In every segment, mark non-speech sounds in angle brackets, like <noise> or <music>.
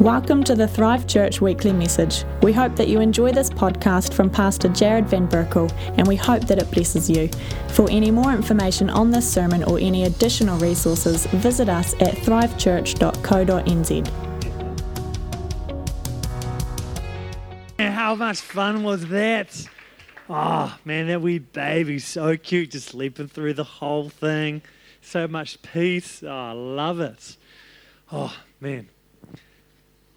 Welcome to the Thrive Church weekly message. We hope that you enjoy this podcast from Pastor Jared Van Berkel and we hope that it blesses you. For any more information on this sermon or any additional resources, visit us at thrivechurch.co.nz. How much fun was that? Oh man, that wee baby, so cute, just sleeping through the whole thing. So much peace. Oh, I love it. Oh man,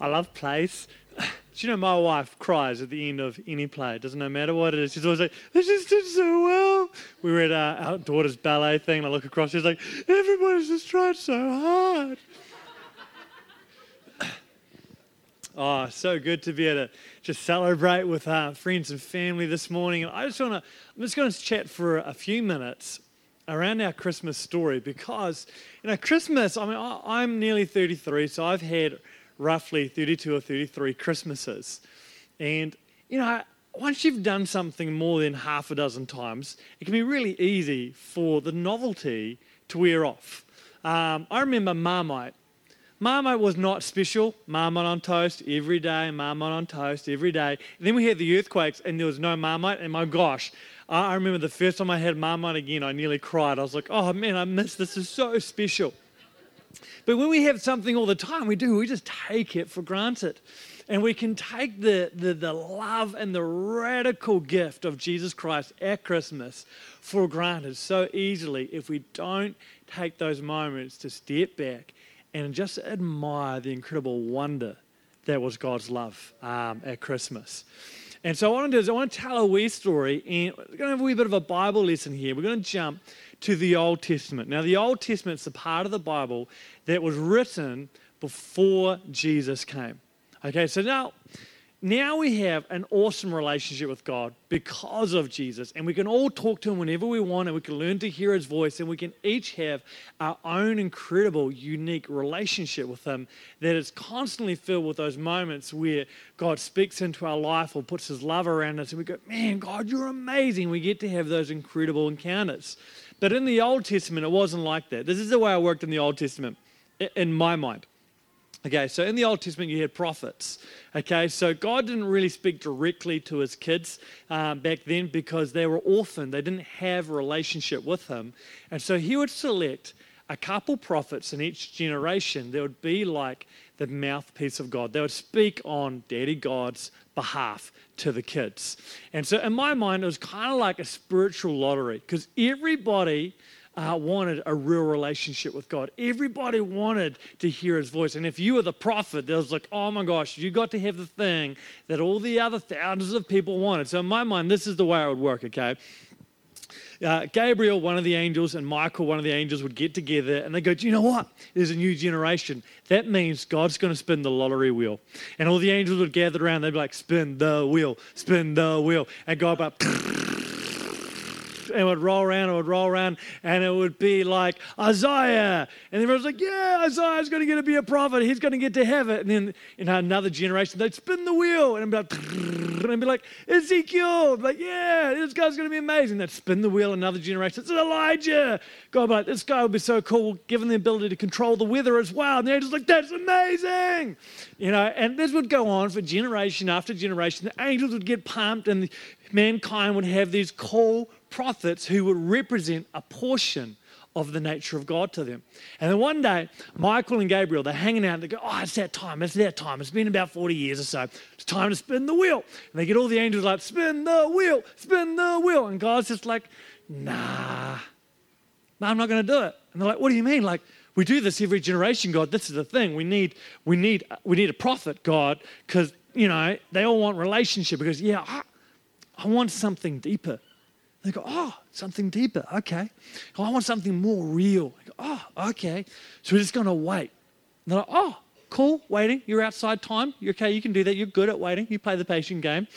I love plays. <sighs> Do you know my wife cries at the end of any play? It doesn't matter what it is. She's always like, "They just did so well." We were at our, our daughter's ballet thing, and I look across. She's like, "Everybody's just tried so hard." <sighs> oh, so good to be able to just celebrate with our friends and family this morning. And I just want to, I'm just going to chat for a few minutes around our Christmas story because, you know, Christmas. I mean, I'm nearly 33, so I've had roughly 32 or 33 Christmases. And, you know, once you've done something more than half a dozen times, it can be really easy for the novelty to wear off. Um, I remember Marmite. Marmite was not special. Marmite on toast every day, Marmite on toast every day. And then we had the earthquakes and there was no Marmite. And my gosh, I remember the first time I had Marmite again, I nearly cried. I was like, oh man, I miss this. This is so special. But when we have something all the time, we do, we just take it for granted. And we can take the, the, the love and the radical gift of Jesus Christ at Christmas for granted so easily if we don't take those moments to step back and just admire the incredible wonder that was God's love um, at Christmas. And so, what I want to do is, I want to tell a wee story, and we're going to have a wee bit of a Bible lesson here. We're going to jump to the Old Testament. Now, the Old Testament is the part of the Bible that was written before Jesus came. Okay, so now, now we have an awesome relationship with God because of Jesus, and we can all talk to Him whenever we want, and we can learn to hear His voice, and we can each have our own incredible, unique relationship with Him that is constantly filled with those moments where God speaks into our life or puts His love around us, and we go, Man, God, you're amazing. We get to have those incredible encounters. But in the Old Testament, it wasn't like that. This is the way I worked in the Old Testament, in my mind. Okay, so in the Old Testament, you had prophets. Okay, so God didn't really speak directly to his kids um, back then because they were orphaned. They didn't have a relationship with him. And so he would select a couple prophets in each generation that would be like the mouthpiece of God. They would speak on Daddy God's behalf to the kids. And so, in my mind, it was kind of like a spiritual lottery because everybody uh, wanted a real relationship with God. Everybody wanted to hear his voice. And if you were the prophet, there was like, oh my gosh, you got to have the thing that all the other thousands of people wanted. So, in my mind, this is the way it would work, okay? Uh, Gabriel, one of the angels, and Michael, one of the angels, would get together and they go, Do you know what? There's a new generation. That means God's going to spin the lottery wheel. And all the angels would gather around. They'd be like, Spin the wheel, spin the wheel. And God, about <laughs> and it would roll around, it would roll around, and it would be like Isaiah. And everyone's like, yeah, Isaiah's going to get to be a prophet. He's going to get to heaven. And then in another generation, they'd spin the wheel and be like, and be like Ezekiel. Like, yeah, this guy's going to be amazing. They'd spin the wheel another generation. It's Elijah. God, like, this guy would be so cool, given the ability to control the weather as well. And the angel's like, that's amazing. You know, and this would go on for generation after generation. The angels would get pumped and mankind would have these cool prophets who would represent a portion of the nature of God to them. And then one day, Michael and Gabriel, they're hanging out and they go, Oh, it's that time, it's that time. It's been about 40 years or so. It's time to spin the wheel. And they get all the angels like, Spin the wheel, spin the wheel. And God's just like, Nah, nah I'm not going to do it. And they're like, What do you mean? Like, we do this every generation, God. This is the thing. We need, we need, we need a prophet, God, because you know they all want relationship. Because yeah, I, I want something deeper. They go, oh, something deeper. Okay. Oh, I want something more real. Go, oh, okay. So we're just going to wait. And they're like, oh, cool, waiting. You're outside time. You're okay. You can do that. You're good at waiting. You play the patient game.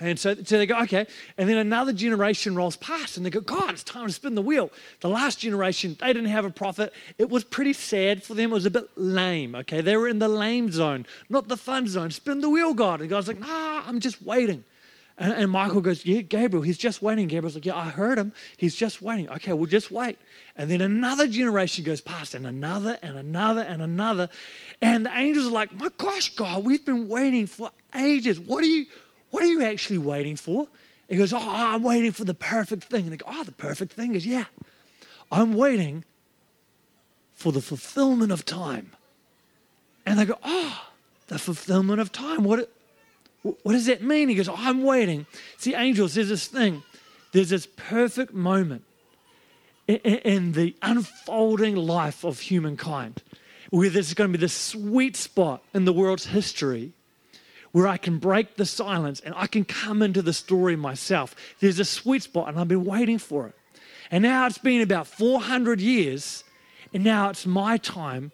And so, so they go, okay. And then another generation rolls past and they go, God, it's time to spin the wheel. The last generation, they didn't have a prophet. It was pretty sad for them. It was a bit lame, okay? They were in the lame zone, not the fun zone. Spin the wheel, God. And God's like, nah, I'm just waiting. And, and, Michael goes, Yeah, Gabriel, he's just waiting. Gabriel's like, Yeah, I heard him. He's just waiting. Okay, we'll just wait. And then another generation goes past, and another, and another, and another. And the angels are like, My gosh, God, we've been waiting for ages. What are you, what are you actually waiting for? He goes, Oh, I'm waiting for the perfect thing. And they go, Oh, the perfect thing is, yeah, I'm waiting for the fulfillment of time. And they go, Oh, the fulfillment of time. What, what does that mean? He goes, oh, I'm waiting. See, angels, there's this thing, there's this perfect moment in, in the unfolding life of humankind where there's going to be this sweet spot in the world's history where I can break the silence and I can come into the story myself. There's a sweet spot, and I've been waiting for it. And now it's been about 400 years, and now it's my time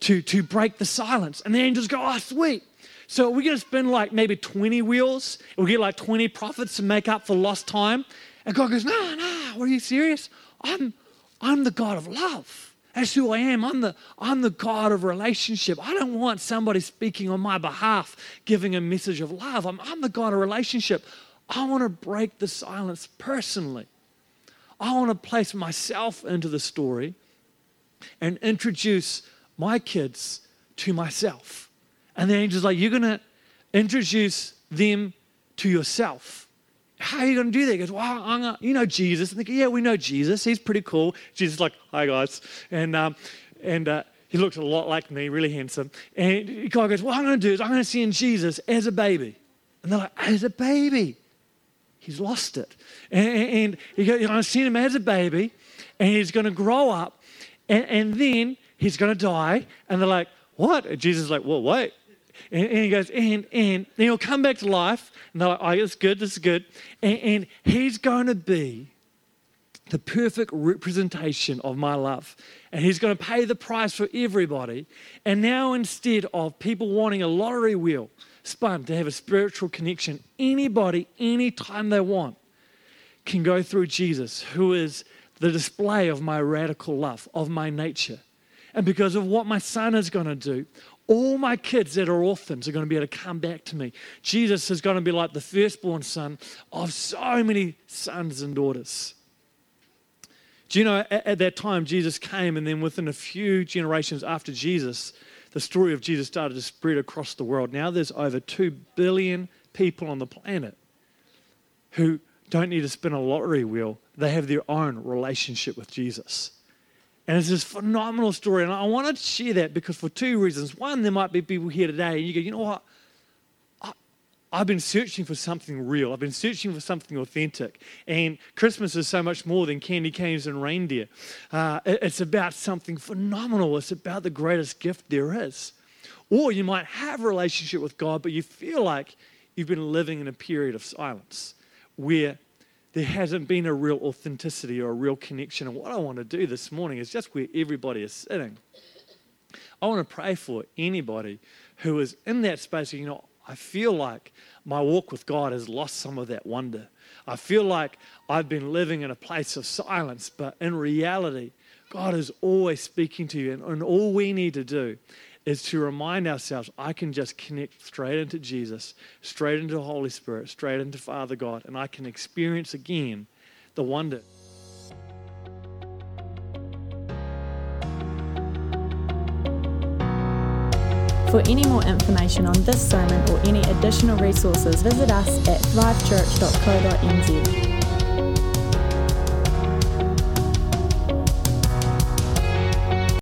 to, to break the silence. And the angels go, Oh, sweet. So we're going to spend like maybe 20 wheels. We'll get like 20 prophets to make up for lost time. And God goes, No, no, are you serious? I'm, I'm the God of love. That's who I am. I'm the, I'm the God of relationship. I don't want somebody speaking on my behalf, giving a message of love. I'm, I'm the God of relationship. I want to break the silence personally. I want to place myself into the story and introduce my kids to myself. And the angel's like, You're going to introduce them to yourself. How are you going to do that? He goes, Well, I'm gonna, you know Jesus. And they go, Yeah, we know Jesus. He's pretty cool. Jesus like, Hi, guys. And, um, and uh, he looks a lot like me, really handsome. And God goes, What I'm going to do is I'm going to send Jesus as a baby. And they're like, As a baby. He's lost it. And, and he goes, I'm going to send him as a baby, and he's going to grow up, and, and then he's going to die. And they're like, What? And Jesus is like, Well, wait. And, and, he goes, and, and he'll come back to life. And they're like, oh, it's good, this is good. And, and he's going to be the perfect representation of my love. And he's going to pay the price for everybody. And now, instead of people wanting a lottery wheel spun to have a spiritual connection, anybody, anytime they want, can go through Jesus, who is the display of my radical love, of my nature. And because of what my son is going to do, all my kids that are orphans are going to be able to come back to me. Jesus is going to be like the firstborn son of so many sons and daughters. Do you know, at, at, that time, Jesus came, and then within a few generations after Jesus, the story of Jesus started to spread across the world. Now there's over 2 billion people on the planet who don't need to spin a lottery wheel, they have their own relationship with Jesus. And it's this phenomenal story. And I wanted to share that because for two reasons. One, there might be people here today and you go, you know what? I've been searching for something real. I've been searching for something authentic. And Christmas is so much more than candy canes and reindeer. Uh, it, it's about something phenomenal. It's about the greatest gift there is. Or you might have a relationship with God, but you feel like you've been living in a period of silence where there hasn't been a real authenticity or a real connection. And what I want to do this morning is just where everybody is sitting. I want to pray for anybody who is in that space. You know, I feel like my walk with God has lost some of that wonder. I feel like I've been living in a place of silence, but in reality, God is always speaking to you. And, and all we need to do is to remind ourselves I can just connect straight into Jesus, straight into the Holy Spirit, straight into Father God, and I can experience again the wonder. For any more information on this sermon or any additional resources, visit us at thrivechurch.co.nz.